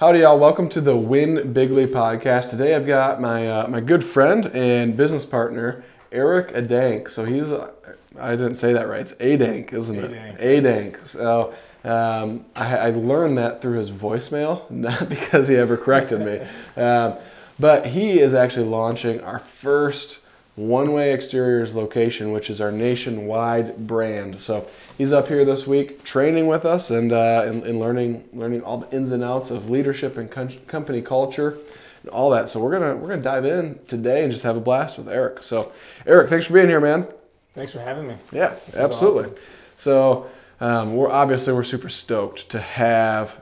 Howdy, y'all. Welcome to the Win Bigly podcast. Today I've got my uh, my good friend and business partner, Erik Adank. So he's, uh, I didn't say that right. It's Adank, isn't Adank. it? Adank. So um, I, I learned that through his voicemail, not because he ever corrected me. Um, but he is actually launching our first one Way Exteriors location, which is our nationwide brand. So he's up here this week training with us and, uh, and, and learning learning all the ins and outs of leadership and com- company culture and all that. So we're gonna we're gonna dive in today and just have a blast with Erik. So Erik, thanks for being here, man. Thanks for having me. Yeah, This absolutely. awesome. So um, we're obviously we're super stoked to have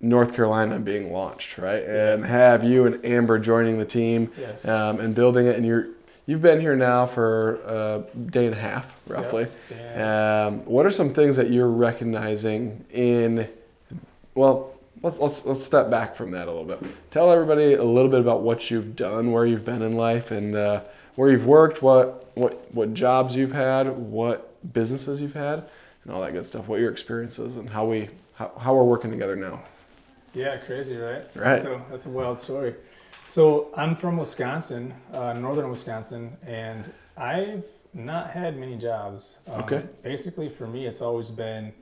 North Carolina being launched, right? And have you and Amber joining the team Yes. um, and building it. And you're you've been here now for a day and a half, roughly. Yeah. Um, what are some things that you're recognizing in? Well, let's let's let's step back from that a little bit. Tell everybody a little bit about what you've done, where you've been in life, and uh, where you've worked, what what what jobs you've had, what businesses you've had, and all that good stuff. What your experiences and how we how, how we're working together now. Yeah, crazy, right? Right. So that's a wild story. So I'm from Wisconsin, uh, northern Wisconsin, and I've not had many jobs. Um, Okay. Basically, for me, it's always been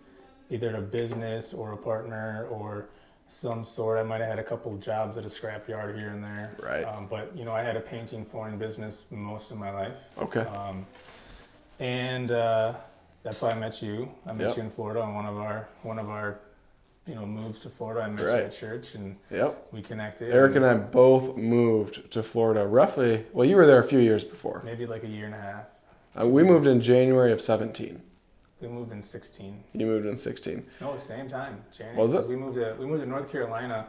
either a business or a partner or some sort. I might have had a couple of jobs at a scrapyard here and there. Right. Um, but you know, I had a painting flooring business most of my life. Okay. Um, and uh, that's why I met you. I met Yep. you in Florida on one of our one of our you know moves to Florida. I met you Right. at church and Yep. we connected. Erik and I both moved to Florida roughly. Well, you were there a few years before. maybe like a year and a half. Uh, we moved in January of 17. We moved in 16. You moved in 16. No, same time. January. Was it? We moved to we moved to North Carolina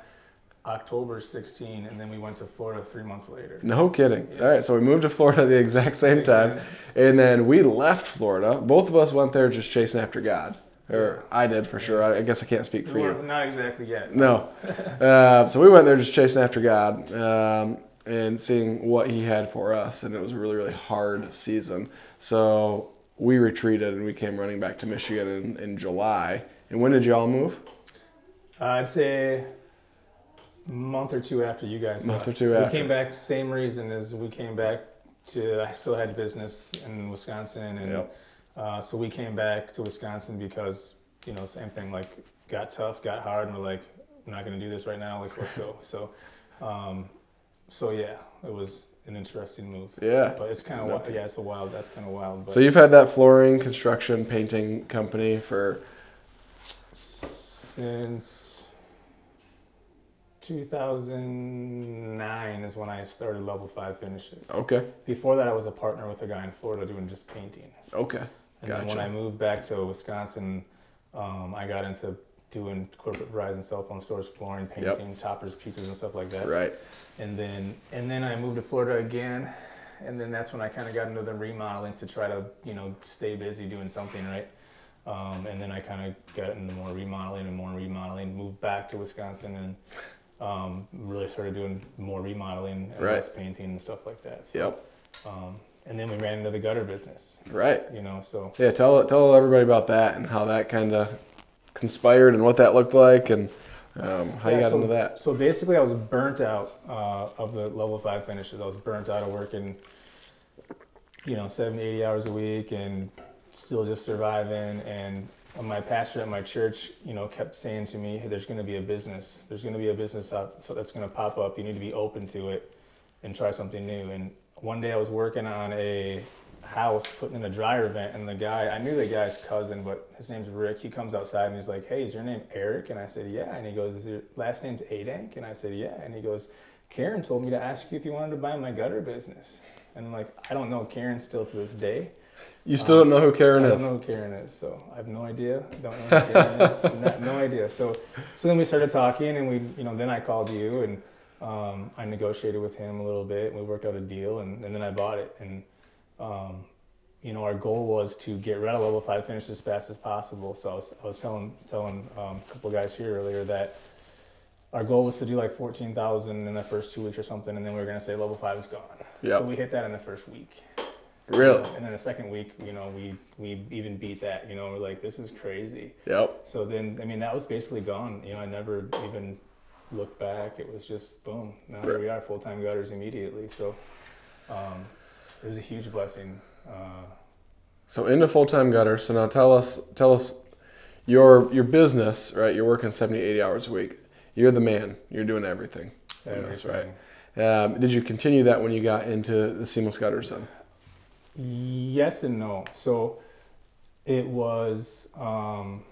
October 16, and then we went to Florida three months later. No kidding. Yeah. All right, so we moved to Florida the exact same time, and then we left Florida. Both of us went there just chasing after God, or I did for sure. I I guess I can't speak for We you. not exactly yet. No. Uh, so we went there just chasing after God um, and seeing what He had for us, and it was a really, really hard season. So we retreated and we came running back to Michigan in, in July. And when did you all move? Uh, I'd say a month or two after you guys Month or left. two we after. came back same reason as we came back to i still had business in wisconsin and Yep. Uh, so we came back to wisconsin because you know same thing like got tough got hard and we're like we're not going to do this right now like let's go so um, so yeah it was an interesting move Yeah. but it's kind of No. yeah it's a wild that's kind of wild but So you've had that flooring, construction, painting company for since 2009 is when I started level five finishes. okay, Before that, I was a partner with a guy in Florida doing just painting. okay, And then when I moved back to Wisconsin, um, I got into doing corporate Verizon cell phone stores, flooring, painting, toppers, pieces, and stuff like that. right, And then and then I moved to Florida again, and then that's when I kind of got into the remodeling to try to you know stay busy doing something right. Um, and then I kind of got into more remodeling and more remodeling. Moved back to Wisconsin and um, really started doing more remodeling and Right. less painting and stuff like that. So, yep, Um, and then we ran into the gutter business, right. you know. So Yeah, tell tell everybody about that and how that kind of conspired and what that looked like and um, how you got so- into that. So basically, I was burnt out uh, of the level five finishes. I was burnt out of working, you know, 70, 80 hours a week and still just surviving. And my pastor at my church, you know, kept saying to me, hey, there's going to be a business. There's going to be a business up, so that's going to pop up. You need to be open to it and try something new. And one day I was working on a house putting in a dryer vent and the guy I knew the guy's cousin but his name's Rick he comes outside and he's like hey is your name Erik and I said yeah and he goes is your last name's Adank and I said yeah and he goes Karen told me to ask you if you wanted to buy my gutter business and I'm like I don't know Karen still to this day You still don't know who Karen I is. don't know who Karen is, so I have no idea. I don't know who Karen is. No, no idea. So, so then we started talking, and we, you know, then I called you, and um, I negotiated with him a little bit. We worked out a deal, and, and then I bought it. And um, you know, our goal was to get rid of level five finish as fast as possible. So I was, I was telling telling um, a couple of guys here earlier that our goal was to do like fourteen thousand in the first two weeks or something, and then we were gonna say level five is gone. Yep. So we hit that in the first week. Really? And then the second week, you know, we we even beat that. You know, we're like, this is crazy. Yep. So then, I mean, that was basically gone. You know, I never even looked back. It was just boom. Now here we are, full time gutters immediately. So um, it was a huge blessing. Uh, So into full time gutter. So now tell us tell us your your business, right? You're working 70, 80 hours a week. You're the man. You're doing everything. That's right? Um, did you continue that when you got into the seamless gutters then? Yes and no. So it was um,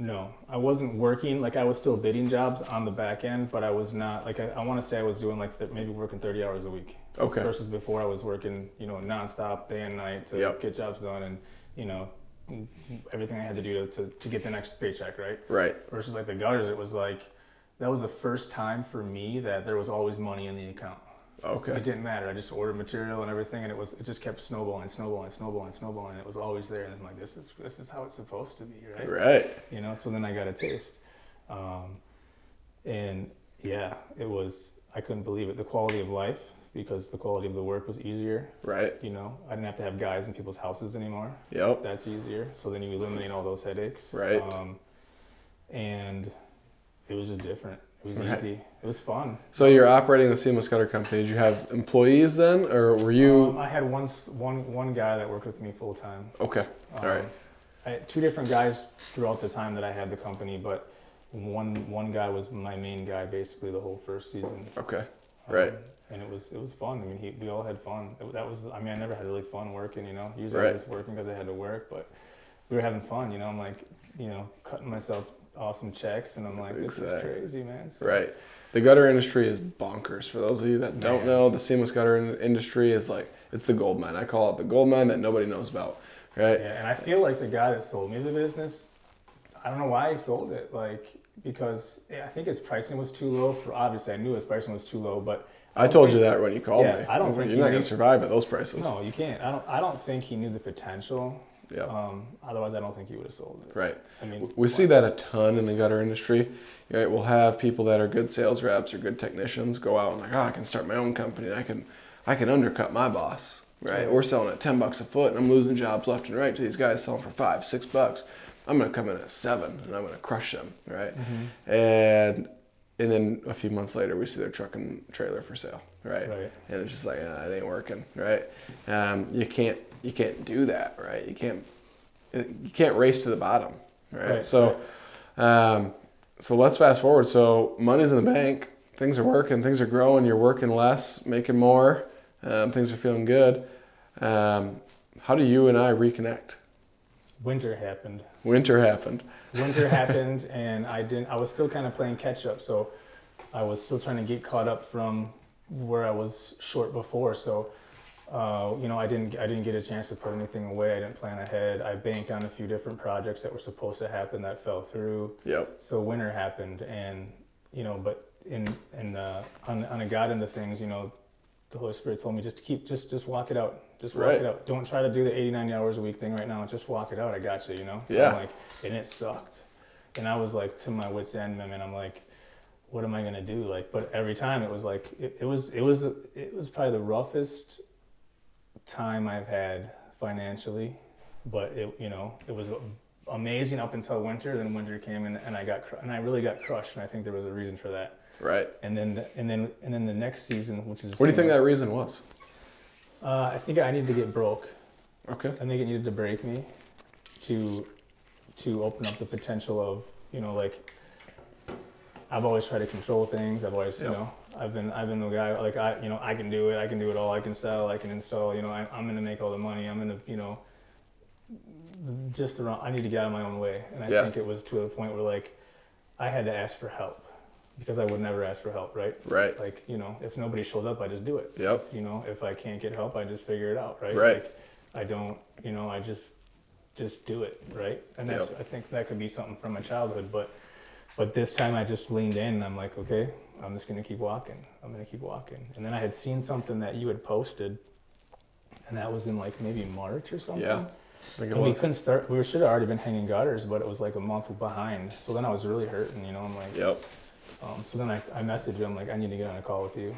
no, I wasn't working. Like I was still bidding jobs on the back end, but I was not like I, I want to say I was doing like th- maybe working thirty hours a week. Okay. Versus before I was working, you know, nonstop day and night to Yep. get jobs done and you know everything I had to do to, to, to get the next paycheck, right? Right. Versus like the gutters, it was like that was the first time for me that there was always money in the account. Okay. It didn't matter. I just ordered material and everything, and it was it just kept snowballing, snowballing, snowballing, snowballing. And it was always there, and I'm like, this is this is how it's supposed to be, right? Right. You know. So then I got a taste, um, and yeah, it was. I couldn't believe it. The quality of life, because the quality of the work was easier. Right. You know, I didn't have to have guys in people's houses anymore. Yep. That's easier. So then you eliminate all those headaches. Right. Um, and it was just different. It was Right. easy. It was fun. So you're operating the seamless gutter company. Did you have employees then, or were you? Um, I had one, one, one guy that worked with me full time. okay. All right. Um, I had two different guys throughout the time that I had the company, but one one guy was my main guy basically the whole first season. Okay. Um, Right. And it was it was fun. I mean, he, we all had fun. It- that was I mean, I never had really fun working. You know, usually I was working because I had to work, but we were having fun. You know, I'm like, you know, cutting myself awesome checks, and I'm like, this Exactly. is crazy, man. So, Right. The gutter industry is bonkers. For those of you that don't Man. know, the seamless gutter in- industry is like it's the gold mine. I call it the gold mine that nobody knows about. Right. Yeah, and I feel like the guy that sold me the business, I don't know why he sold it. Like because I think his pricing was too low. For obviously, I knew his pricing was too low, but I told you that when you called Yeah, me. I don't like, think you're you not gonna survive at those prices. no, you can't. I don't. I don't think he knew the potential. Yeah. Um, otherwise, I don't think he would have sold it. Right. I mean, We see that a ton in the gutter industry. Right? We'll have people that are good sales reps or good technicians go out and like, oh, I can start my own company. And I can, I can undercut my boss. Right? We're selling at ten bucks a foot, and I'm losing jobs left and right to these guys selling for five, six bucks. I'm gonna come in at seven, and I'm gonna crush them. Right? Mhm. And and then a few months later, we see their truck and trailer for sale. Right? Right. and it's just like ah, it ain't working right um, you can't you can't do that right you can't you can't race to the bottom right, Right, so Um, so let's fast forward so money's in the bank things are working things are growing you're working less making more um, things are feeling good um, how do you and i reconnect Winter happened. winter happened Winter happened, and I didn't. I was still kind of playing catch up, so I was still trying to get caught up from where I was short before. So, uh, you know, I didn't. I didn't get a chance to put anything away. I didn't plan ahead. I banked on a few different projects that were supposed to happen that fell through. yep So winter happened, and you know, but in in uh, on on a God into things, you know, the Holy Spirit told me just to keep just just walk it out. Just walk Right. it out. Don't try to do the 80, 90 hours a week thing right now. Just walk it out. I got you. You know. So Yeah. I'm like, and it sucked, and I was like to my wits end, man. I'm like, what am I gonna do? Like, but every time it was like it, it was it was it was probably the roughest time I've had financially, but it you know it was amazing up until winter. Then winter came and, and I got cr- and I really got crushed, and I think there was a reason for that. right And then the, and then and then the next season, which is what do you think that reason was Uh, I think I needed to get broke. okay I think it needed to break me to to open up the potential of you know like I've always tried to control things. I've always Yeah. you know I've been I've been the guy like I you know I can do it. I can do it all. I can sell. I can install. You know I, I'm gonna make all the money. I'm gonna you know just the wrong. I need to get out of my own way. And I Yeah. think it was to the point where like I had to ask for help because I would never ask for help. Right. right Like you know if nobody shows up, I just do it yep you know if i can't get help i just figure it out right Right. like i don't you know i just just do it right and that's Yep. i think that could be something from my childhood but but this time i just leaned in and i'm like okay i'm just going to keep walking i'm going to keep walking and then i had seen something that you had posted and that was in like maybe march or something Yeah, it and we couldn't start we should have already been hanging gutters but it was like a month behind so then i was really hurting you know i'm like yep um, so then I, I messaged him like I need to get on a call with you.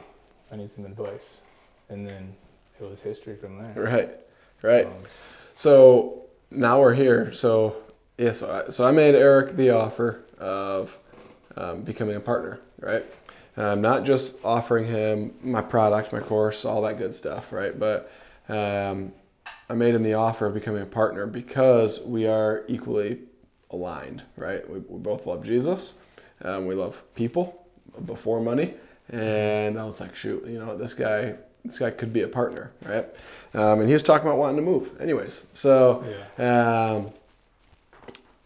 I need some advice, and then it was history from there. right right? Um, So now we're here. So yeah, so I, so I made Erik the offer of um, becoming a partner, right? Um, not just offering him my product, my course, all that good stuff, right? But um, I made him the offer of becoming a partner because we are equally aligned, right? We, we both love Jesus, um, we love people before money, and I was like, shoot, you know, this guy, this guy could be a partner, right? Um, and he was talking about wanting to move, anyways. So, yeah.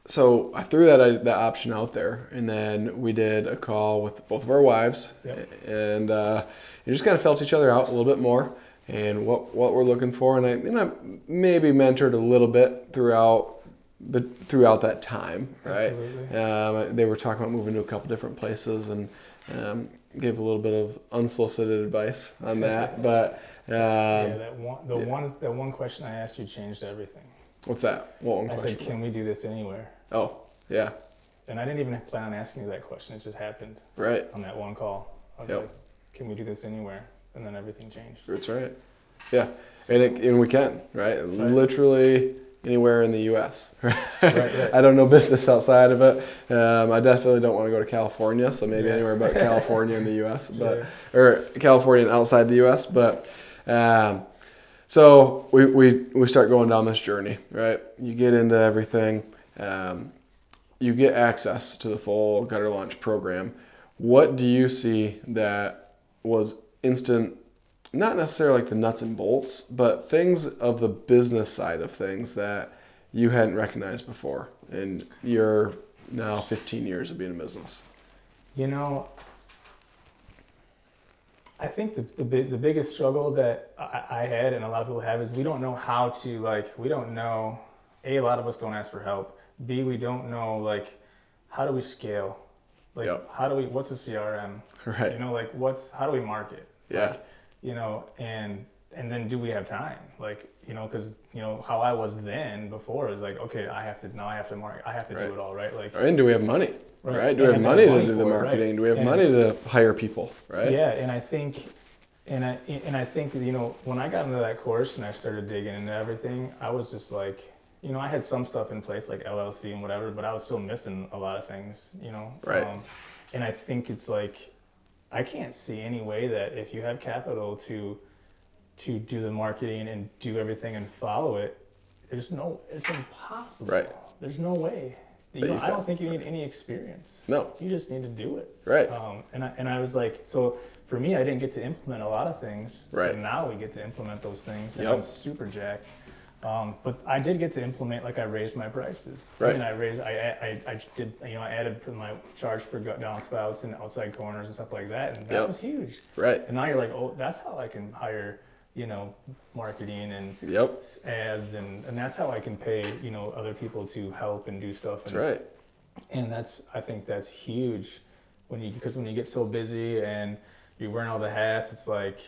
So I threw that that option out there, and then we did a call with both of our wives, Yep. and uh, just kind of felt each other out a little bit more, and what what we're looking for, and I you know maybe mentored a little bit throughout the throughout that time, right? Absolutely. Um, they were talking about moving to a couple different places, and um, gave a little bit of unsolicited advice on that, but. Um, yeah, that one, the yeah. one, that one question I asked you changed everything. What's that? What one I question? said, "Can we do this anywhere?" Oh, yeah, And I didn't even plan on asking you that question. It just happened right. on that one call. I was Yep. like, "Can we do this anywhere?" And then everything changed. That's right. Yeah, and it, and we can, right? Literally anywhere in the U.S. Right? Right, right. I don't know business outside of it. Um, I definitely don't want to go to California, so maybe Yeah. anywhere but California in the U.S. But Yeah. or California and outside the U.S. But um, so we, we we start going down this journey, right? You get into everything. Um, you get access to the full gutter launch program. What do you see that was instant? Not necessarily like the nuts and bolts, but things of the business side of things that you hadn't recognized before, and you're now 15 years of being in business. You know, I think the the, the biggest struggle that I, I had and a lot of people have is we don't know how to like we don't know a a lot of us don't ask for help. B we don't know like how do we scale, like Yep. how do we what's a CRM? Right. You know, like what's how do we market? Yeah. Like, you know, and and then do we have time? Like you know, because you know how I was then before is like okay, I have to now I have to market, I have to Right. do it all right. Like And do we have money? Right. Right. Do we have And money to do the for it, right. marketing? Do we have And- money to hire people? Right. Yeah, and I think, and I and I think that, you know when I got into that course and I started digging into everything, I was just like, you know, I had some stuff in place like LLC and whatever, but I was still missing a lot of things, you know. Right. and I think it's like, I can't see any way that if you have capital to, to do the marketing and do everything and follow it, there's no, it's impossible. Right. There's no way. You know, I don't think you need any experience. No. You just need to do it. Right. Um, and I, and I was like, so for me, I didn't get to implement a lot of things. Right. Now we get to implement those things, and Yep. I'm super jacked. Um, but I did get to implement, like I raised my prices. Right. And I raised, I, I, I did, you know, I added my charge for downspouts and outside corners and stuff like that, and that Yep. was huge. Right. And now you're like, oh, that's how I can hire, you know, marketing and Yep. ads, and, and that's how I can pay, you know, other people to help and do stuff. That's right. and that's I think that's huge when you because when you get so busy and you're wearing all the hats, it's like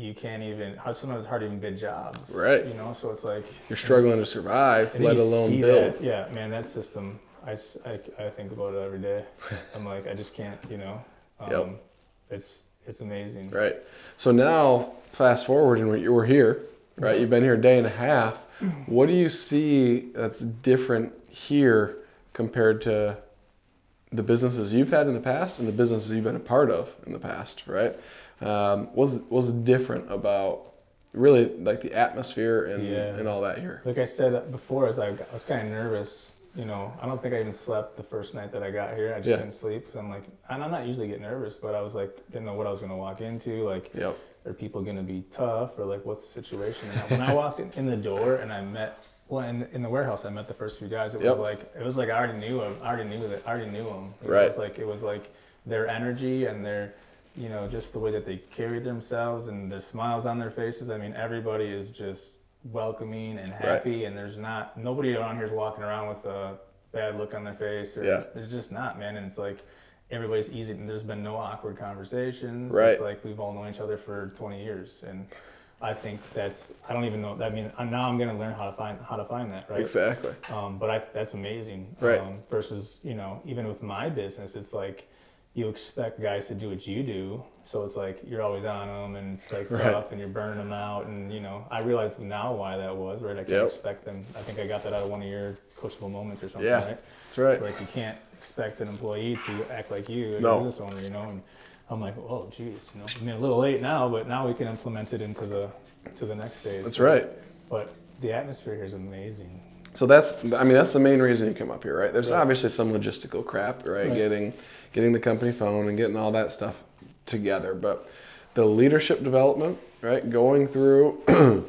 you can't even. How sometimes it's hard to even bid jobs, Right. You know, so it's like You're struggling to survive, let alone build. That, yeah, man, that system. I, I, I, think about it every day. I'm like, I just can't, you know. Um, Yep. It's it's amazing. Right. So now, fast forward, and we're we're here, right? You've been here a day and a half. What do you see that's different here compared to the businesses you've had in the past and the businesses you've been a part of in the past, right? Um, what's what's different about really like the atmosphere and Yeah. and all that here? Like I said before, as I, I was kind of nervous. You know, I don't think I even slept the first night that I got here. I just Yeah. didn't sleep because I'm like, and I'm not usually get nervous, but I was like, didn't know what I was going to walk into. Like, Yep. are people going to be tough or like what's the situation? And when I walked in, in the door and I met, well, in, in the warehouse, I met the first few guys. It was Yep. like it was like I already knew them. I already knew that. I already knew them. It Right. was like it was like their energy and their, you know, just the way that they carried themselves and the smiles on their faces. I mean, everybody is just welcoming and happy, and there's not nobody around here is walking around with a bad look on their face. Or, Yeah. There's just not, man. And it's like everybody's easy and there's been no awkward conversations Right. it's like we've all known each other for 20 years and i think that's i don't even know i mean now i'm going to learn how to find how to find that right Exactly. um, but I, that's amazing Right. um, versus you know even with my business it's like you expect guys to do what you do. So it's like you're always on them and it's like Right. tough and you're burning them out. And, you know, I realize now why that was, right? I can't Yep. expect them. I think I got that out of one of your coachable moments or something, Yeah. right? That's right. Like you can't expect an employee to act like you, a No. business owner, you know. And I'm like, oh, geez, you know, I mean, a little late now, but now we can implement it into the to the next phase. That's right. But the atmosphere here is amazing. So that's, I mean, that's the main reason you come up here, right? There's Right. obviously some logistical crap, right? Right. Getting, getting the company phone and getting all that stuff together, but the leadership development, right? Going through, um,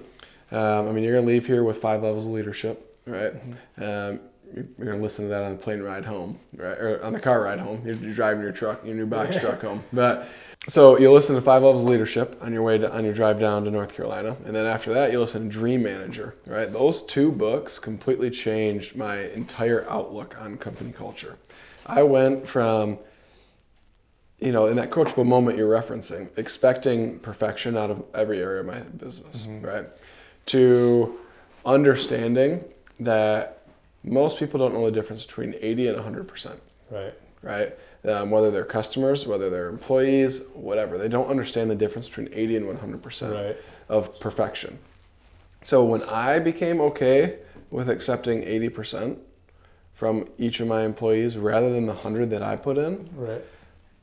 I mean, you're gonna leave here with five levels of leadership, right? Um, you're, gonna listen to that on the plane ride home, right? Or on the car ride home. You're, you're driving your truck, your new box truck home, but. So you'll listen to Five Levels of Leadership on your way to, on your drive down to North Carolina, and then after that you'll listen to Dream Manager. Right, those two books completely changed my entire outlook on company culture. I went from, you know, in that coachable moment you're referencing, expecting perfection out of every area of my business, mm-hmm. right, to understanding that most people don't know the difference between 80 and 100 percent Right. right? Um, whether they're customers, whether they're employees, whatever. They don't understand the difference between 80 and 100% Right. of perfection. So when I became okay with accepting 80% from each of my employees rather than the 100 that I put in, Right.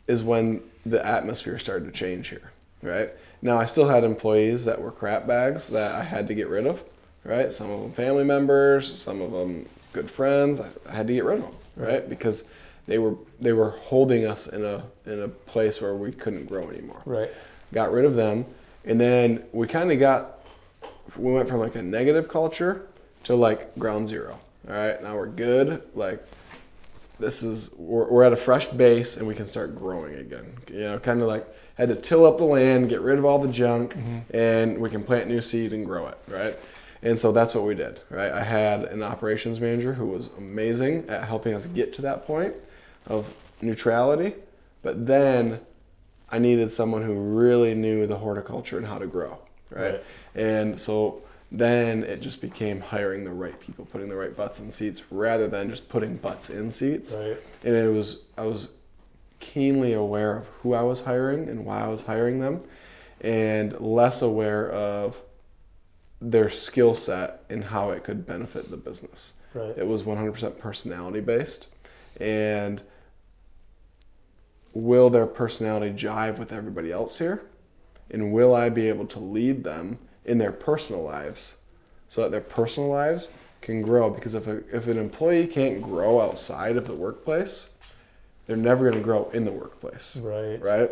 is when the atmosphere started to change here, right? Now I still had employees that were crap bags that I had to get rid of, right? Some of them family members, some of them good friends. I, I had to get rid of them, right? Because they were they were holding us in a in a place where we couldn't grow anymore. Right. Got rid of them, and then we kind of got we went from like a negative culture to like ground zero. All right, now we're good. Like this is we're, we're at a fresh base and we can start growing again. You know, kind of like had to till up the land, get rid of all the junk, mm-hmm. and we can plant new seed and grow it. Right. And so that's what we did, right? I had an operations manager who was amazing at helping us get to that point of neutrality, but then I needed someone who really knew the horticulture and how to grow, right? Right. And so then it just became hiring the right people, putting the right butts in seats rather than just putting butts in seats. Right. And it was I was keenly aware of who I was hiring and why I was hiring them and less aware of their skill set and how it could benefit the business. Right. It was 100% personality based. And will their personality jive with everybody else here? And will I be able to lead them in their personal lives so that their personal lives can grow? Because if, a, if an employee can't grow outside of the workplace, they're never going to grow in the workplace Right. right?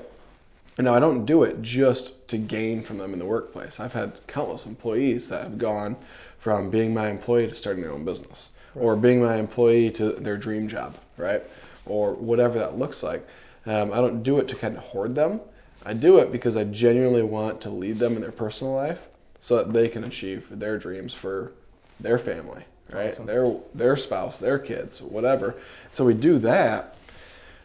And now I don't do it just to gain from them in the workplace. I've had countless employees that have gone from being my employee to starting their own business, or being my employee to their dream job, right? Or whatever that looks like. Um, I don't do it to kind of hoard them. I do it because I genuinely want to lead them in their personal life so that they can achieve their dreams for their family, right? Awesome. Their their spouse, their kids, whatever. So we do that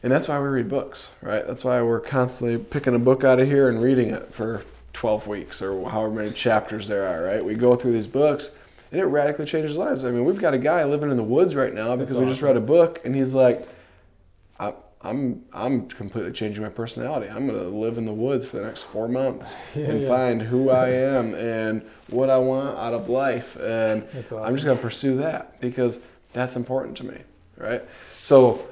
and that's why we read books, right? That's why we're constantly picking a book out of here and reading it for 12 weeks or however many chapters there are, right? We go through these books and it radically changes lives. I mean, we've got a guy living in the woods right now because we just read a book and he's like, I, I'm I'm completely changing my personality. I'm gonna live in the woods for the next four months Yeah, and yeah. find who I am and what I want out of life, and That's I'm just gonna pursue that because that's important to me, right? So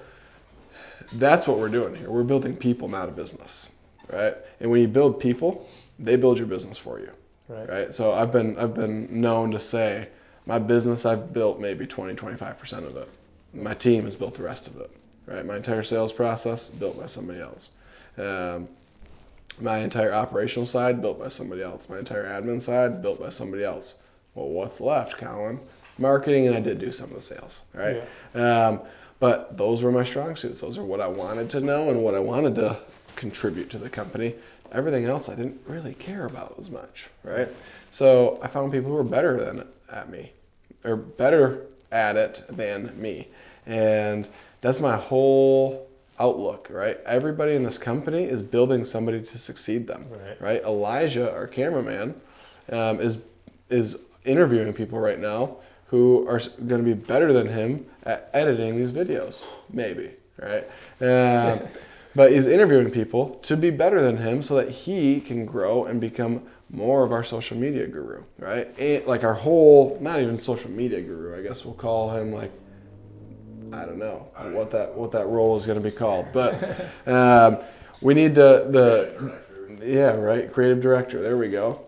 that's what we're doing here. We're building people, not a business, right? And when you build people, they build your business for you, Right. right? So I've been I've been known to say my business I've built maybe 20 25% of it. My team has built the rest of it, right? My entire sales process built by somebody else. Um, my entire operational side built by somebody else. My entire admin side built by somebody else. Well, what's left, Colin? Marketing, and I did do some of the sales, right? Um, but those were my strong suits. Those are what I wanted to know and what I wanted to contribute to the company. Everything else I didn't really care about as much, right? So I found people who were better than at me, or better at it than me, and that's my whole outlook, right? Everybody in this company is building somebody to succeed them, Right. right? Elijah, our cameraman, um, is is interviewing people right now who are going to be better than him at editing these videos, maybe, right? Uh, but he's interviewing people to be better than him so that he can grow and become more of our social media guru, right? And like our whole, not even social media guru, I guess we'll call him like, I don't know what that what that role is going to be called, but um, we need to the yeah right creative director. There we go.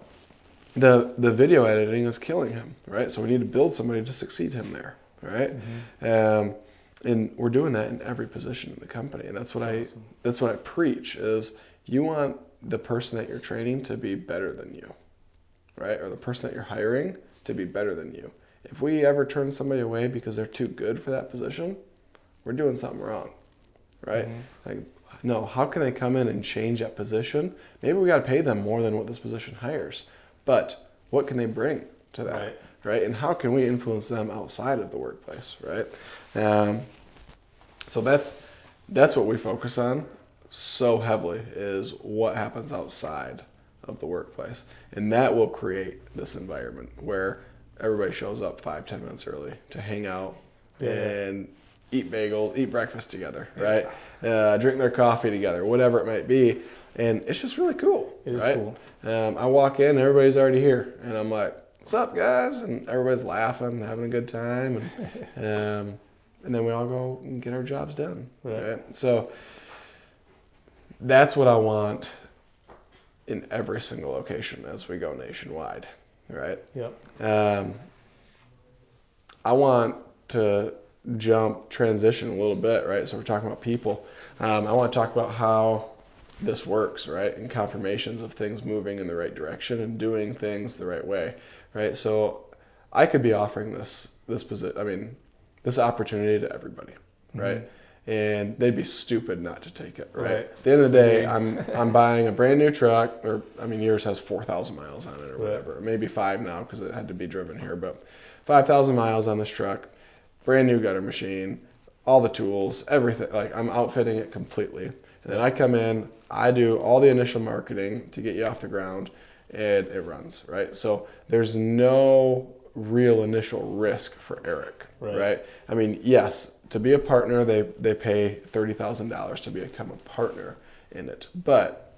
The the video editing is killing him, right? So we need to build somebody to succeed him there, right? Um, and we're doing that in every position in the company, and that's what I Awesome. that's what I preach is you want the person that you're training to be better than you, right? Or the person that you're hiring to be better than you. If we ever turn somebody away because they're too good for that position, we're doing something wrong, right? Mhm. Like, no, how can they come in and change that position? Maybe we got to pay them more than what this position hires, but what can they bring to that, Right. right? And how can we influence them outside of the workplace, right? Um, so that's that's what we focus on so heavily is what happens outside of the workplace, and that will create this environment where everybody shows up five ten minutes early to hang out Yeah. and eat bagel, eat breakfast together, right? Uh, drink their coffee together, whatever it might be, and it's just really cool. It is right? cool. Um, I walk in, everybody's already here, and I'm like, "What's up, guys?" And everybody's laughing, having a good time, and um, and then we all go and get our jobs done. Right. Right. So that's what I want in every single location as we go nationwide. Right. Yep. Um, I want to jump transition a little bit, right? So we're talking about people. Um, I want to talk about how this works, right? And confirmations of things moving in the right direction and doing things the right way, right? So I could be offering this this position. I mean, this opportunity to everybody, mm-hmm. right? And they'd be stupid not to take it, right? Right. At the end of the day, I'm I'm buying a brand new truck, or I mean, yours has four thousand miles on it, or Right. whatever. Maybe five now because it had to be driven here, but five thousand miles on this truck, brand new gutter machine, all the tools, everything. Like I'm outfitting it completely, and then I come in, I do all the initial marketing to get you off the ground, and it runs right. So there's no real initial risk for Erik, Right. right? I mean, yes, to be a partner, they they pay thirty thousand dollars to become a partner in it, but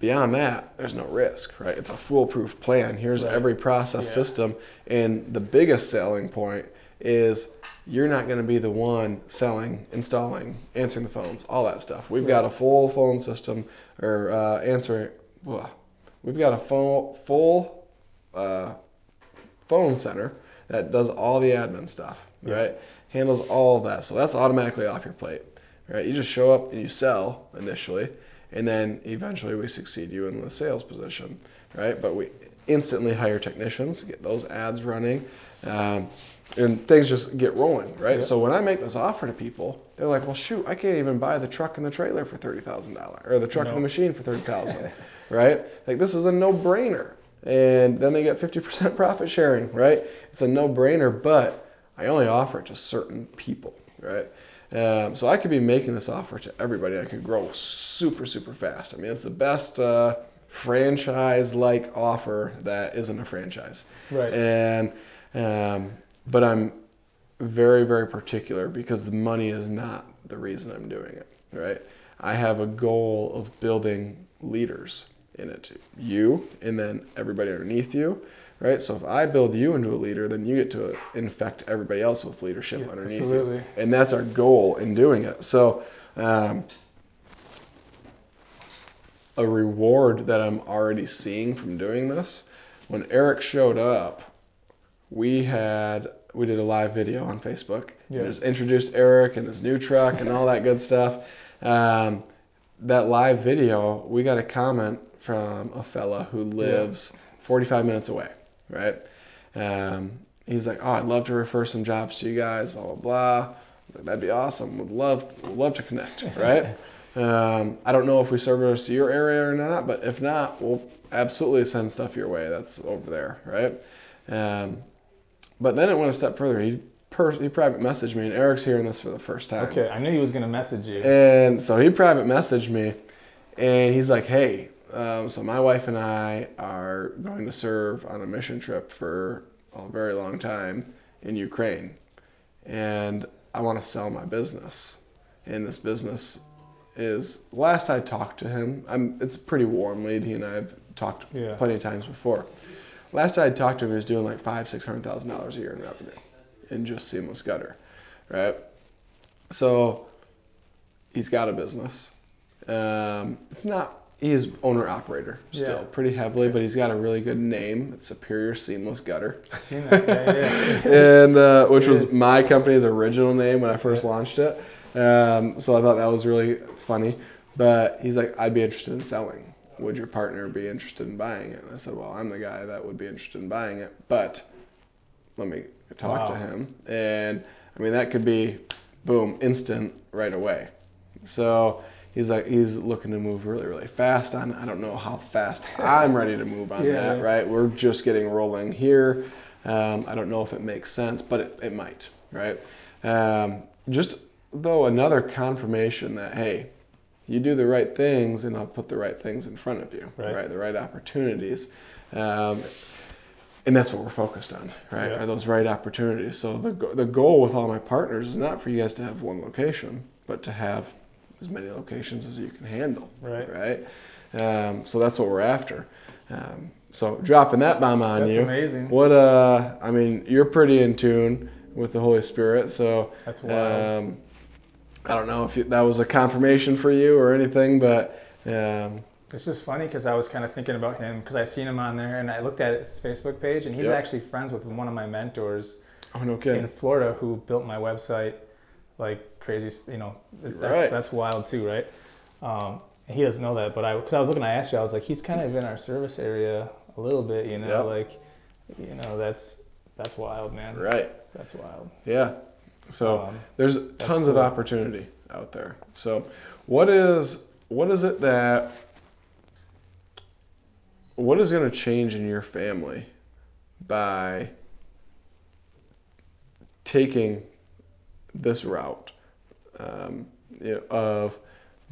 beyond that, there's no risk, right? It's a foolproof plan. Here's Right. every process Yeah. system, and the biggest selling point is you're not going to be the one selling, installing, answering the phones, all that stuff. We've got a full phone system or uh, answering. Blah. We've got a full full uh, phone center that does all the admin stuff, Yeah. right? Handles all of that. So that's automatically off your plate, right? You just show up and you sell initially, and then eventually we succeed you in the sales position, right? But we instantly hire technicians, to get those ads running, um, and things just get rolling, right? Yeah. So when I make this offer to people, they're like, "Well, shoot, I can't even buy the truck and the trailer for thirty thousand dollars, or the truck and the machine for thirty thousand, right? Like this is a no-brainer." And then they get fifty percent profit sharing, right? It's a no-brainer, but I only offer it to certain people, right? Um, so I could be making this offer to everybody. I could grow super, super fast. I mean, it's the best uh, franchise-like offer that isn't a franchise. Right. And um, but I'm very, very particular because the money is not the reason I'm doing it. Right? I have a goal of building leaders in it. You and then everybody underneath you. Right? So if I build you into a leader, then you get to infect everybody else with leadership Yeah, underneath absolutely. you. And that's our goal in doing it. So um, a reward that I'm already seeing from doing this. When Erik showed up, we had we did a live video on Facebook. Yeah. And just introduced Erik and his new truck and all that good stuff. Um, that live video, we got a comment from a fella who lives 45 minutes away, right? Um, he's like, "Oh, I'd love to refer some jobs to you guys." Blah blah blah. Like, That'd be awesome. Would love would love to connect, right? um, I don't know if we service your area or not, but if not, we'll absolutely send stuff your way. That's over there, right? Um, but then it went a step further. He per- he private messaged me, and Erik's hearing this for the first time. Okay, I knew he was gonna message you. And so he private messaged me, and he's like, "Hey, um, so my wife and I are going to serve on a mission trip for a very long time in Ukraine, and I want to sell my business, and this business is last I talked to him, I'm it's a pretty warm lead. He and I have talked Yeah. plenty of times before. Last I talked to him, he was doing like five, six hundred thousand dollars a year in revenue in just seamless gutter, right? So he's got a business. Um, it's not he's owner operator still Yeah. pretty heavily, but he's got a really good name. It's Superior Seamless Gutter, I've seen that. Yeah, yeah. and uh, which It was is. my company's original name when I first launched it. Um, so I thought that was really funny. But he's like, I'd be interested in selling. Would your partner be interested in buying it? And I said, Well, I'm the guy that would be interested in buying it, but let me talk to him. And I mean, that could be boom, instant right away. So he's like, he's looking to move really, really fast on. I don't know how fast I'm ready to move on Yeah, that, right? We're just getting rolling here. Um, I don't know if it makes sense, but it, it might, right? Um, just though another confirmation that hey, you do the right things, and I'll put the right things in front of you, Right. right? The right opportunities, um, and that's what we're focused on, right? Yeah. Are those right opportunities? So the the goal with all my partners is not for you guys to have one location, but to have as many locations as you can handle, Right. right? Um, so that's what we're after. Um, so dropping that bomb on That's you. amazing. What uh, I mean, you're pretty in tune with the Holy Spirit, so That's wild. I don't know if you, that was a confirmation for you or anything, but um, It's just funny because I was kind of thinking about him because I seen him on there and I looked at his Facebook page and he's Yep. actually friends with one of my mentors oh no in Florida who built my website like crazy. You know, that's Right. that's wild too, right? Um, he doesn't know that, but I because I was looking, I asked you, I was like, he's kind of in our service area a little bit, you know, Yep. like, you know, that's that's wild, man. right? That's wild. Yeah. So Um, there's tons of opportunity out there. So what is what is it that what is going to change in your family by taking this route um, you know, of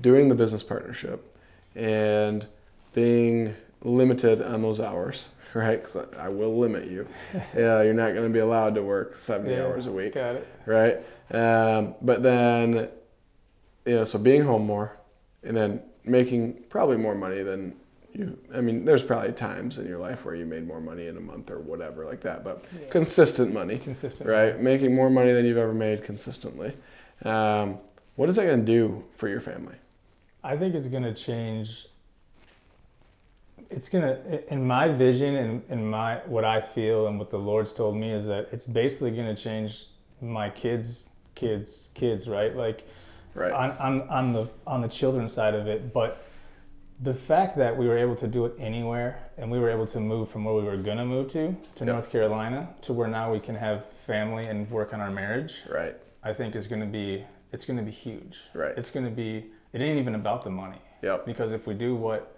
doing the business partnership and being limited on those hours, right? Because I will limit you. yeah, you're not going to be allowed to work 70 yeah, hours a week Got it. right? Um, but then, you know, so being home more, and then making probably more money than you. I mean, there's probably times in your life where you made more money in a month or whatever like that, but Yeah. consistent money, Consistent. right? Making more money than you've ever made consistently. Um, what is that going to do for your family? I think it's gonna change. It's gonna, in my vision and in my what I feel and what the Lord's told me is that it's basically gonna change my kids, kids, kids, right? Like Right. on, on on the on the children's side of it, but the fact that we were able to do it anywhere and we were able to move from where we were gonna move to to Yep. North Carolina to where now we can have family and work on our marriage, Right. I think is gonna be it's gonna be huge. Right. It's gonna be it ain't even about the money Yep. because if we do what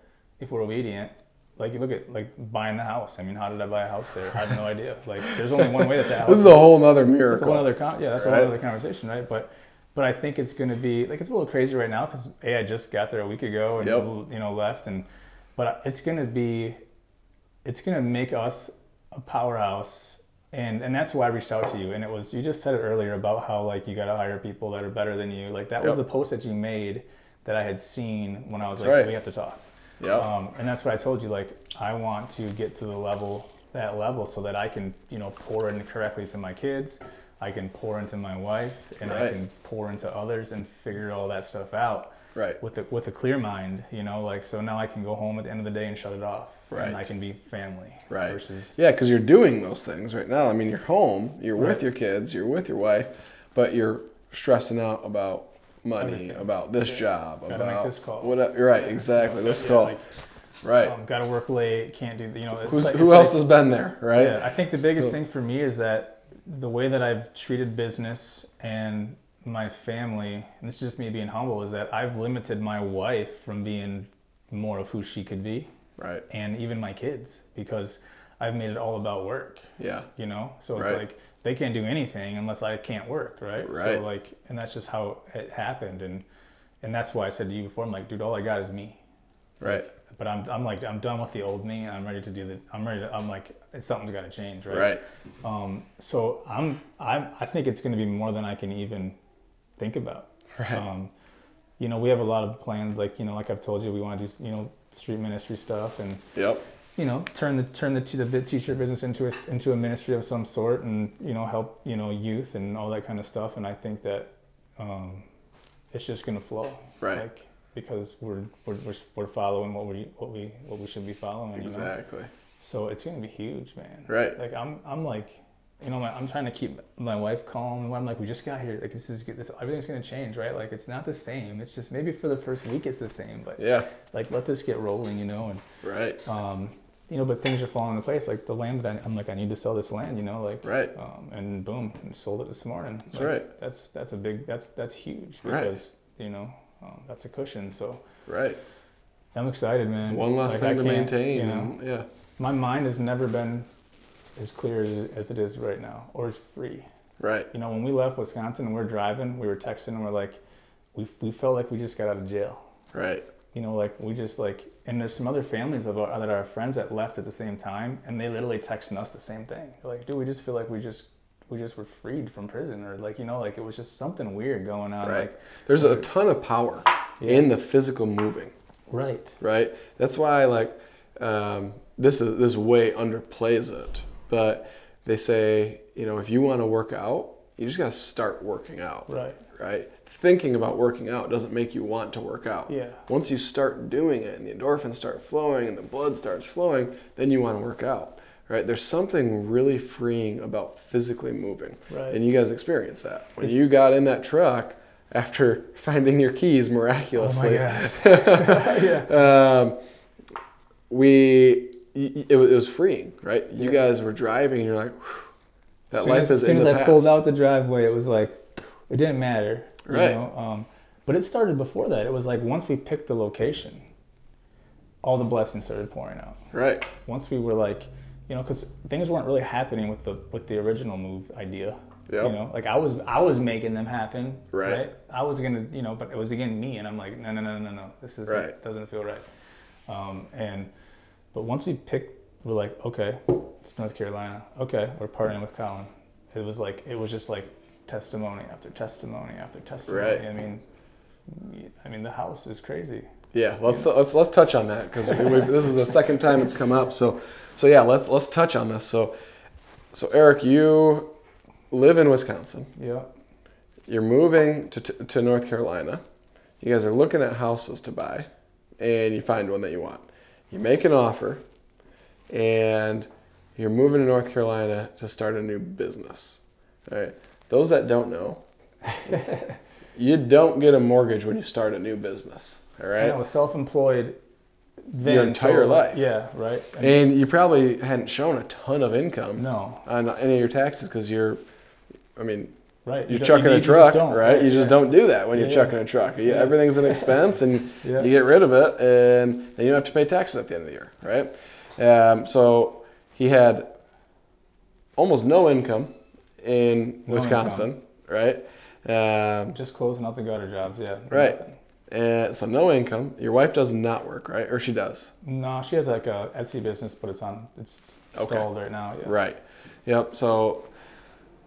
if we're obedient like you look at like buying the house i mean how did i buy a house there? I have no idea. Like there's only one way that that This is a whole nother that's a miracle. whole other con- yeah that's a whole other conversation right? But but i think it's going to be like it's a little crazy right now because a i just got there a week ago and Yep. you know left and but it's going to be it's going to make us a powerhouse and and that's why i reached out to you. And it was you just said it earlier about how like you got to hire people that are better than you. Like that was the post that you made that i had seen when i was like right. we have to talk Yep. um, and that's what I told you. Like, I want to get to the level, that level, so that I can, you know, pour in correctly to my kids. I can pour into my wife, and I can pour into others and figure all that stuff out right. with a, with a clear mind. You know, like so now I can go home at the end of the day and shut it off, Right. and I can be family. Right. Versus, Yeah, because you're doing those things right now. I mean, you're home, you're Right. with your kids, you're with your wife, but you're stressing out about money, Everything. about this Yeah. job, Gotta about make this call. What, you're right, exactly. This Yeah, call. like, right. um, Got to work late. Can't do. You know, like- who else like- has been there, right? Yeah, I think the biggest thing for me is that the way that I've treated business and my family, and this is just me being humble, is that I've limited my wife from being more of who she could be, Right. and even my kids, because I've made it all about work. Yeah. You know, so it's Right. like they can't do anything unless I can't work, right? Right. So like, and that's just how it happened, and and that's why I said to you before, I'm like, dude, all I got is me Right. but I'm, I'm like I'm done with the old me. And I'm ready to do the. I'm ready to. I'm like something's got to change, right? Right. Um, so I'm I'm I think it's going to be more than I can even think about. Right. Um, you know, we have a lot of plans. Like you know, like I've told you, we want to do you know street ministry stuff and Yep. You know turn the turn the t- the bit t-shirt business into a into a ministry of some sort and you know help you know youth and all that kind of stuff. And I think that um, it's just gonna flow, Right. Like because we're we're we're, we're following what we what we what we should be following. You know? Exactly. So it's gonna be huge, man. Right. Like I'm, I'm like, you know, my, I'm trying to keep my wife calm. I'm like, we just got here. Like this is. This everything's gonna change, right? Like it's not the same. It's just maybe for the first week it's the same, but Yeah. like let this get rolling, you know. And Right. um, you know, but things are falling into place. Like the land that I, I'm like, I need to sell this land, you know, like Right. um, and boom, and sold it this morning. That's Like, right. That's that's a big. That's that's huge Right. because you know um, that's a cushion. So Right. I'm excited, man. It's one last Like, thing I to maintain. You know, yeah. my mind has never been as clear as, as it is right now or as free Right. you know when we left wisconsin and we are driving we were texting and we're like we, we felt like we just got out of jail Right. You know like we just like and there's some other families of our, that are friends that left at the same time and they literally texting us the same thing They're like dude we just feel like we just we just were freed from prison or like you know like it was just something weird going on Right. like There's a ton of power Yeah. in the physical moving. right right? That's why like um, this is this way underplays it. But they say you know if you want to work out, you just got to start working out, right right? Thinking about working out doesn't make you want to work out. yeah Once you start doing it and the endorphins start flowing and the blood starts flowing, then you want to work out, right? There's something really freeing about physically moving. right And you guys experienced that. When It's- you got in that truck after finding your keys miraculously. oh my gosh yeah um, we it was, it was freeing, right? You Yeah. guys were driving, and you're like, "Whew, that soon life as, is as soon as I past. pulled out the driveway, it was like it didn't matter, you Right. know. Um, but it started before that. It was like once we picked the location, all the blessings started pouring out. Right, Once we were like, you know, because things weren't really happening with the with the original move idea. Yep. You know, like I was I was making them happen. Right. I was gonna, you know, but it was again me, and I'm like, no, no, no, no, no. This is Right. doesn't feel right. Um, and but once we picked, we're like, okay, it's North Carolina. Okay, we're partnering with Colin. It was like it was just like testimony after testimony after testimony. Right. I mean, I mean the house is crazy. yeah. Let's let's let's touch on that because this is the second time it's come up. So so yeah, let's let's touch on this. So so Erik, you live in Wisconsin. Yeah. You're moving to to, to North Carolina. You guys are looking at houses to buy, and you find one that you want. You make an offer, and you're moving to North Carolina to start a new business. All right. Those that don't know, you don't get a mortgage when you start a new business. All right. I right. was self-employed then, Your entire so, life. Yeah, right. I mean, And you probably hadn't shown a ton of income no, on any of your taxes because you're, I mean, right. you're chucking you- a you just truck, don't, right? You just yeah. don't do that when Yeah, you're yeah. chucking a truck. You- Yeah. Everything's an expense, and Yeah. you get rid of it, and then you don't have to pay taxes at the end of the year, right? Um, so he had almost no income in Wisconsin, right? Um, Just closing out the gutter jobs. Yeah. Right. nothing. and so no income. Your wife does not work, right? Or she does, No, she has like a Etsy business, but it's on. It's Okay. stalled right now. Yeah. right? Yep. So,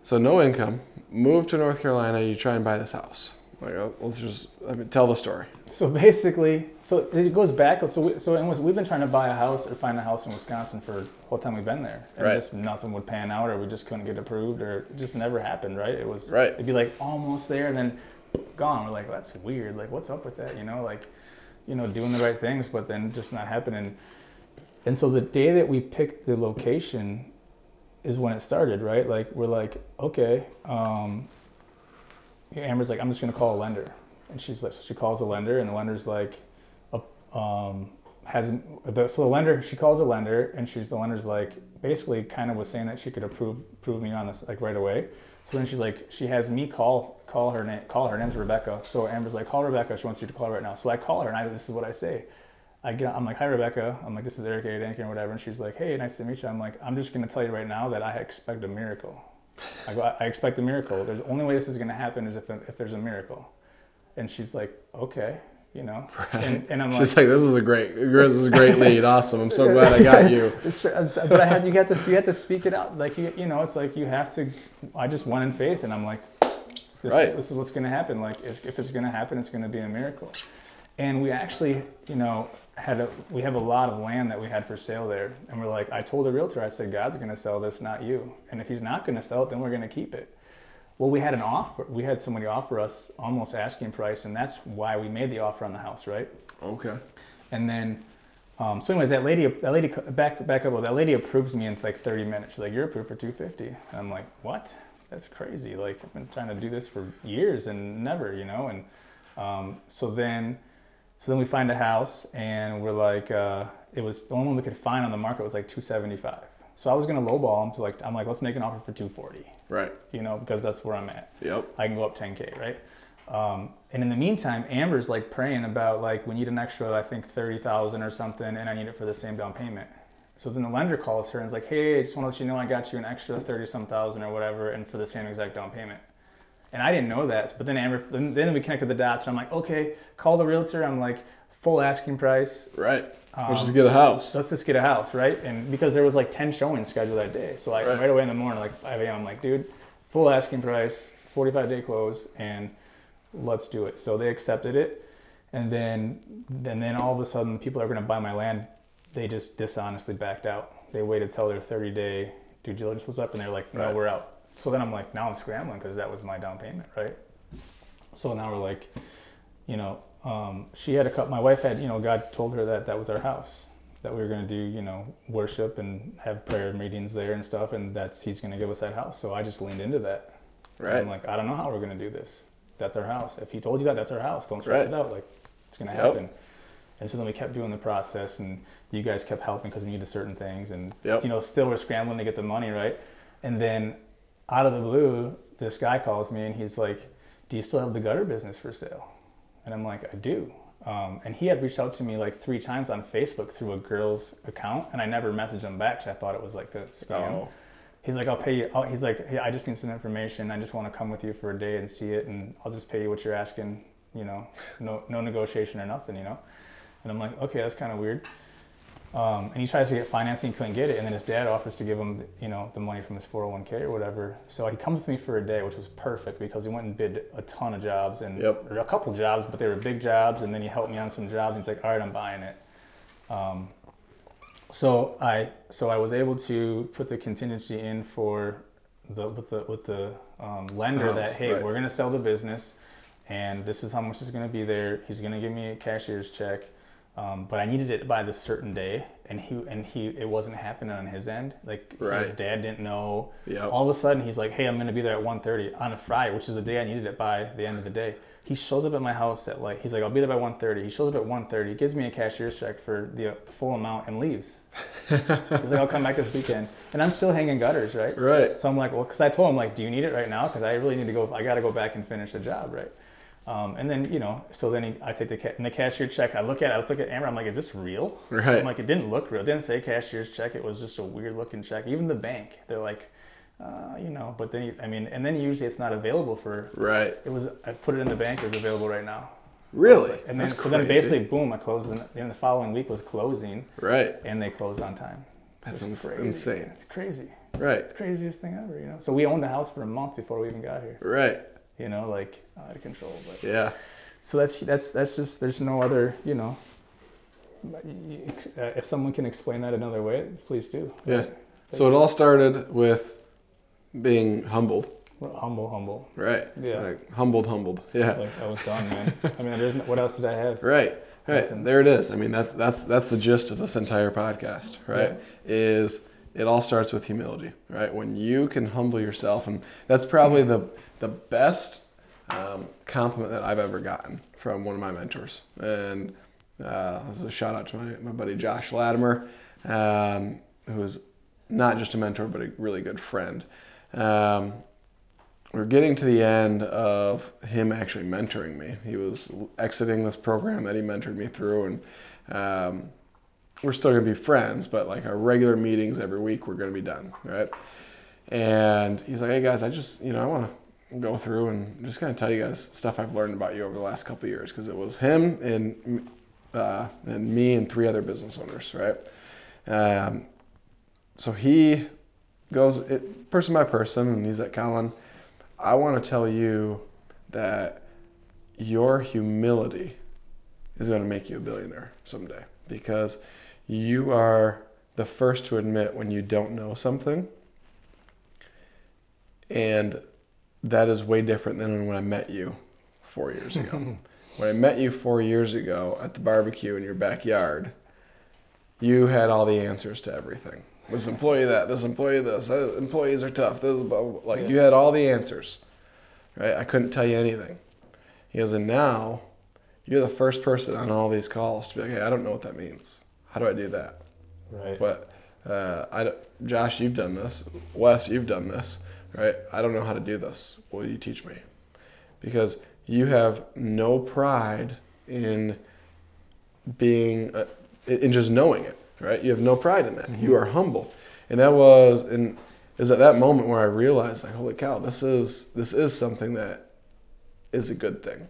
so no income. Move to North Carolina. You try and buy this house. Like, uh, let's just I mean, tell the story. So basically, so it goes back. So we, so Wis- we've been trying to buy a house or find a house in Wisconsin for the whole time we've been there, and Right. just nothing would pan out, or we just couldn't get approved, or it just never happened. Right? It was Right. It'd be like almost there, and then gone. We're like, that's weird. Like, what's up with that? You know, like, you know, doing the right things, but then just not happening. And so the day that we picked the location is when it started, right? Like, we're like, okay. Um, Amber's like, I'm just gonna call a lender, and she's like, so she calls a lender, and the lender's like, uh, um. The, so the lender, she calls a lender, and she's the lender's like, basically, kind of was saying that she could approve approve me on this like right away. So then she's like, she has me call call her name, call her. name's Rebecca. So Amber's like, call Rebecca. She wants you to call her right now. So I call her, and I, this is what I say. I get, I'm like, hi Rebecca. I'm like, this is Erik A. Dankin or whatever. And she's like, hey, nice to meet you. I'm like, I'm just gonna tell you right now that I expect a miracle. I go, I expect a miracle. There's the only way this is gonna happen is if if there's a miracle. And she's like, okay, you know. And, and I'm like, She's like, this is a great, this is a great lead. Awesome. I'm so glad I got you. It's, I'm so- but I had you got to you had to speak it out like you you know it's like you have to. I just went in faith and I'm like, This, Right. this is what's going to happen. Like, if it's going to happen, it's going to be a miracle. And we actually, you know, had a, we have a lot of land that we had for sale there, and we're like, I told the realtor, I said, God's going to sell this, not you. And if He's not going to sell it, then we're going to keep it. Well, we had an offer. We had somebody offer us almost asking price, and that's why we made the offer on the house, right? Okay. And then, um, so anyways, that lady, that lady, back back up. That lady approves me in like 30 minutes. She's like, "You're approved for 250." And I'm like, "What? That's crazy! Like I've been trying to do this for years and never, you know." And um, so then, so then we find a house, and we're like, uh, it was the only one we could find on the market was like 275. So I was gonna lowball him to like, I'm like, let's make an offer for 240, Right. you know, because that's where I'm at. Yep. I can go up 10k, right? Um, and in the meantime, Amber's like praying about like we need an extra, I think 30,000 or something, and I need it for the same down payment. So then the lender calls her and is like, "Hey, I just want to let you know I got you an extra 30 some thousand or whatever, and for the same exact down payment." And I didn't know that, but then Amber, then, then we connected the dots, and I'm like, "Okay, call the realtor." I'm like, full asking price. Right. Let's Um, just get a house. Let's just get a house, right? And because there was like 10 showings scheduled that day. So like Right. right, away in the morning, like 5 a.m., I'm like, dude, full asking price, 45 day close, and let's do it. So they accepted it. And then, then, then all of a sudden, people are going to buy my land, they just dishonestly backed out. They waited till their 30 day due diligence was up, and they're like, no, Right. we're out. So then I'm like, now I'm scrambling because that was my down payment, right? So now we're like, you know, um, she had a couple, my wife had, you know, God told her that that was our house, that we were going to do, you know, worship and have prayer meetings there and stuff. And that's, he's going to give us that house. So I just leaned into that. And Right. I'm like, I don't know how we're going to do this. That's our house. If he told you that, that's our house. Don't stress Right. it out. Like, it's going to Yep. happen. And so then we kept doing the process, and you guys kept helping because we needed certain things, and Yep. you know, still we're scrambling to get the money right. And then, out of the blue, this guy calls me, and he's like, "Do you still have the gutter business for sale?" And I'm like, "I do." Um, and he had reached out to me like three times on Facebook through a girl's account, and I never messaged him back because I thought it was like a scam. Oh. He's like, I'll pay you. I'll, he's like, hey, I just need some information. I just want to come with you for a day and see it, and I'll just pay you what you're asking. You know, no no negotiation or nothing. You know, and I'm like, okay, that's kind of weird. Um, and he tries to get financing, he couldn't get it, and then his dad offers to give him, you know, the money from his 401k or whatever. So he comes to me for a day, which was perfect because he went and bid a ton of jobs and Yep. a couple jobs, but they were big jobs. And then he helped me on some jobs. And he's like, all right, I'm buying it. Um, so I so I was able to put the contingency in for the with the with the um, lender that hey right. we're gonna sell the business and this is how much is gonna be there. He's gonna give me a cashier's check, um, but I needed it by this certain day, and he and he it wasn't happening on his end. Like his dad didn't know. Yep. All of a sudden he's like, hey, I'm gonna be there at 1:30 on a Friday, which is the day I needed it by the end of the day. He shows up at my house at like he's like I'll be there by 1:30. He shows up at 1:30, gives me a cashier's check for the, the full amount and leaves. he's like I'll come back this weekend, and I'm still hanging gutters, right? Right. So I'm like, well, because I told him like, do you need it right now? Because I really need to go. I got to go back and finish the job, right? Um, and then you know, so then he, I take the ca- and the cashier check. I look at, it, I look at Amber. I'm like, is this real? Right. I'm like, it didn't look real. It didn't say cashier's check. It was just a weird looking check. Even the bank, they're like, uh, you know. But then, you, I mean, and then usually it's not available for. Right. It was. I put it in the bank. It's available right now. Really? And then That's so crazy. then basically, boom, I closed. And then the following week was closing, Right. and they closed on time. That's ins- crazy. insane. Crazy Right. craziest thing ever, you know. So we owned the house for a month before we even got here, Right. You know, like out of control. But Yeah. so that's that's that's just there's no other, you know. but y- y- If someone can explain that another way, please do. Yeah. So it all started with being humbled. Humble, humble. Right. Yeah. Like humbled, humbled. Yeah. Like I was done, man. I mean, there's no, what else did I have? Right. Right. Nothing. There it is. I mean, that's that's that's the gist of this entire podcast, right? Is it all starts with humility, right? When you can humble yourself, and that's probably the the best um, compliment that I've ever gotten from one of my mentors. And uh, this is a shout out to my, my buddy Josh Latimer, um, who is not just a mentor but a really good friend. Um, we're getting to the end of him actually mentoring me. He was exiting this program that he mentored me through, and um, we're still gonna be friends, but like our regular meetings every week, we're gonna be done, right? And he's like, "Hey guys, I just you know I want to go through and just kind of tell you guys stuff I've learned about you over the last couple years because it was him and uh, and me and three other business owners, right? Um, so he goes it, person by person, and he's like, Colin, I want to tell you that your humility is going to make you a billionaire someday because you are the first to admit when you don't know something. And that is way different than when I met you four years ago. when I met you four years ago at the barbecue in your backyard, you had all the answers to everything. This employee that, this employee this, uh, employees are tough. This, blah, blah, blah. like Yeah. you had all the answers, right? I couldn't tell you anything. He goes, and now you're the first person on all these calls to be like, hey, I don't know what that means. How do I do that? Right. But uh, I, Josh, you've done this. Wes, you've done this, right? I don't know how to do this. Will you teach me? Because you have no pride in being, uh, in just knowing it, right? You have no pride in that. You are humble, and that was, and is at that moment where I realized, like, holy cow, this is this is something that is a good thing.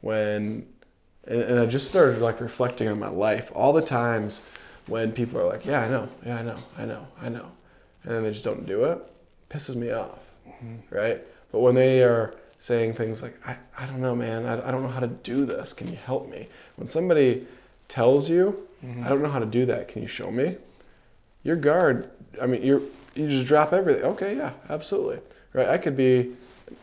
When, and, and I just started like reflecting on my life, all the times when people are like, yeah, I know, yeah, I know, I know, I know, and then they just don't do it, pisses me off, right? But when they are saying things like, I, I don't know, man, I, I don't know how to do this, can you help me? When somebody tells you, I don't know how to do that, can you show me? Your guard, I mean, you're, you just drop everything. Okay, yeah, absolutely, right? I could be,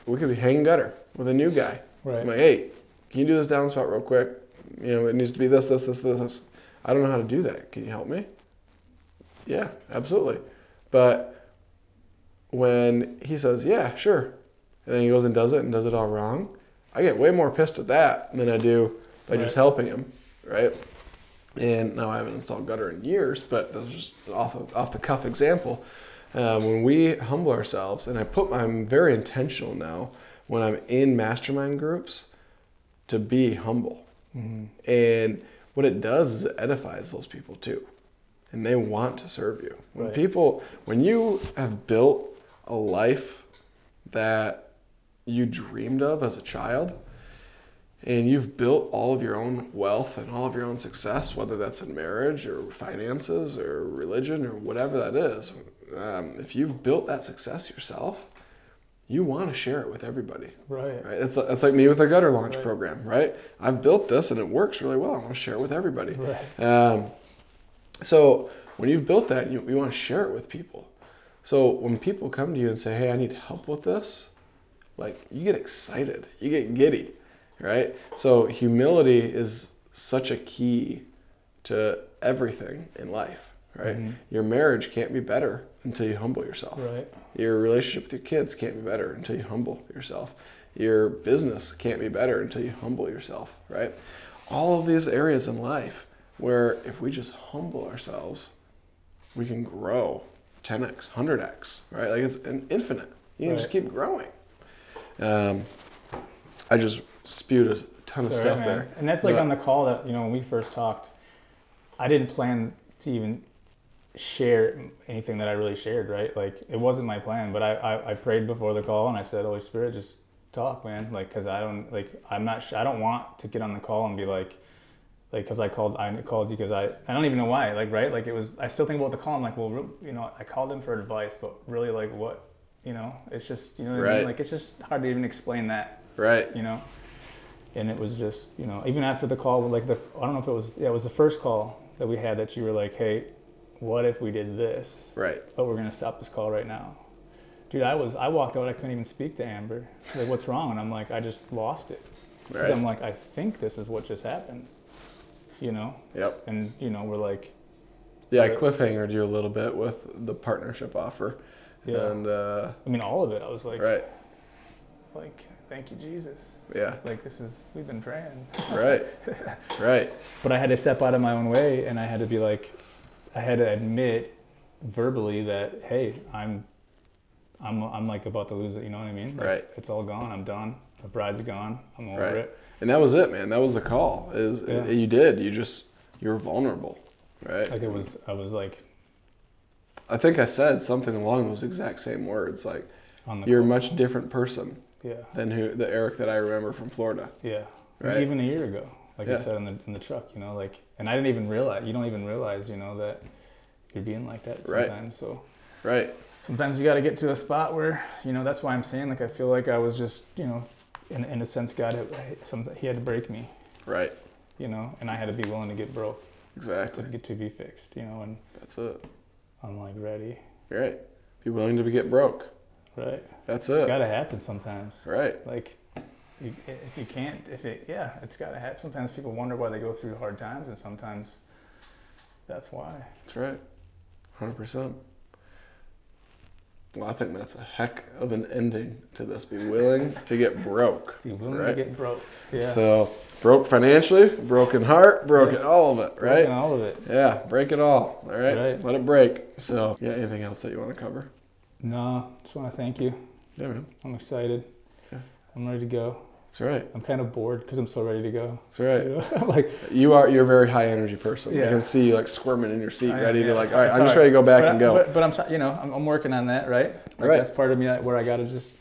we could be hanging gutter with a new guy. Right. I'm like, hey, can you do this downspout real quick? You know, it needs to be this, this, this, this, this. I don't know how to do that. Can you help me? Yeah, absolutely. But when he says, yeah, sure, and then he goes and does it and does it all wrong, I get way more pissed at that than I do by just helping him, right? And now I haven't installed gutter in years, but that was just off of, off the cuff example. Um, when we humble ourselves, and I put, I'm very intentional now when I'm in mastermind groups to be humble. And what it does is it edifies those people too. And they want to serve you. When Right. people, when you have built a life that you dreamed of as a child, and you've built all of your own wealth and all of your own success, whether that's in marriage or finances or religion or whatever that is, um, if you've built that success yourself, you want to share it with everybody. Right. Right? It's, it's like me with the gutter launch Right. program, right? I've built this and it works really well. I want to share it with everybody. Right. Um, so when you've built that, you, you want to share it with people. So when people come to you and say, "Hey, I need help with this," like you get excited, you get giddy, right? So humility is such a key to everything in life, right? Mhm. Your marriage can't be better until you humble yourself. Right. Your relationship with your kids can't be better until you humble yourself. Your business can't be better until you humble yourself, right? All of these areas in life where if we just humble ourselves, we can grow 10x, 100x, right? Like it's an infinite. You can just keep growing. Um, I just spewed a ton of It's stuff right, there. And that's like But- on the call that you know when we first talked. I didn't plan to even share anything that I really shared. Right, like it wasn't my plan. But I I, I prayed before the call and I said, Holy Spirit, just talk, man. Like because I don't like I'm not sh- I don't want to get on the call and be like. Like, cause I called, I called you because I, I don't even know why. Like, right? Like, it was. I still think about the call. I'm like, well, you know, I called him for advice, but really, like, what, you know, it's just, you know, what I mean? Like, it's just hard to even explain that Right. you know and it was just you know even after the call like the i don't know if it was yeah it was the first call that we had that you were like hey what if we did this Right. but we're going to stop this call right now dude i was i walked out i couldn't even speak to amber She's like what's wrong and i'm like i just lost it Right. i'm like i think this is what just happened you know Yep. and you know we're like Yeah, I cliffhangered you a little bit with the partnership offer. yeah And, uh, i mean all of it i was like right. like thank you jesus Yeah. like this is we've been praying Right. right. but I had to step out of my own way and I had to be like I had to admit verbally that hey I'm I'm I'm like about to lose it you know what I mean like, Right. it's all gone I'm done the bride's gone I'm over Right. it And that was it, man. That was the call. Is Yeah. you did. You just you were vulnerable, right? like it was I was like I think I said something along those exact same words. Like you're a much different person yeah than who the Erik that I remember from Florida. yeah Right. even a year ago like Yeah. you said in the in the truck you know like and I didn't even realize you don't even realize you know that you're being like that Right. sometimes so Right. sometimes you got to get to a spot where you know that's why i'm saying like i feel like i was just you know in in a sense, God, some he had to break me, Right. you know, and I had to be willing to get broke Exactly. to get to be fixed, you know, and That's it. I'm like ready, Right. Be willing to get broke. right? That's It's It's got to happen sometimes. Right. Like, you, if you can't, if it, yeah, it's got to happen. Sometimes people wonder why they go through hard times, and sometimes that's why. That's right. 100%. Well, I think that's a heck of an ending to this. Be willing to get broke. Be willing Right. to get broke. Yeah. So, broke financially, broken heart, broken Yeah. all of it, right? All of it. Yeah, break it all. All right? Right. Let it break. So, yeah, anything else that you want to cover? No, just want to thank you. Yeah, man. I'm excited. Yeah. I'm ready to go. That's right. I'm kind of bored because I'm so ready to go. That's right. You know? Like, You are you're a very high energy person. Yeah. I can see you like squirming in your seat, I- ready yeah, to like, all right, I'm just ready to go back but, and go. But, but I'm, you know, I'm, I'm working on that, right? Like Right. that's part of me that where I got to just,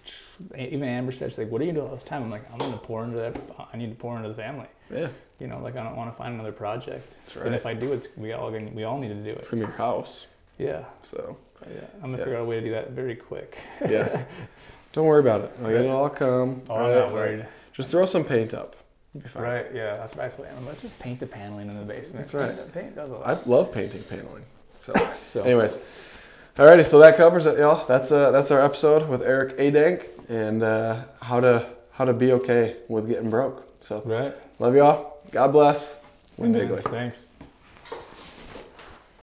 even Amber said, she's like, what are you gonna do all this time? I'm like, I'm gonna pour into that. I need to pour into the family. yeah, You know, like I don't want to find another project. that's right. And if I do, it's we all gonna, we all need to do It's it. gonna be your house. Yeah. So Yeah. I'm gonna Yeah. figure out a way to do that very quick. yeah, don't worry about it. I'll get it all come. Oh, all I'm right? not worried. Just throw some paint up. You'll be fine. Right. Yeah. That's basically. Let's just paint the paneling in the basement. That's right. Paint, paint does a lot. I love painting paneling. So, so. anyways, alrighty. So that covers it, y'all. That's uh that's our episode with Erik Adank and uh, how to how to be okay with getting broke. So Right. love y'all. God bless. Win bigly. Thanks.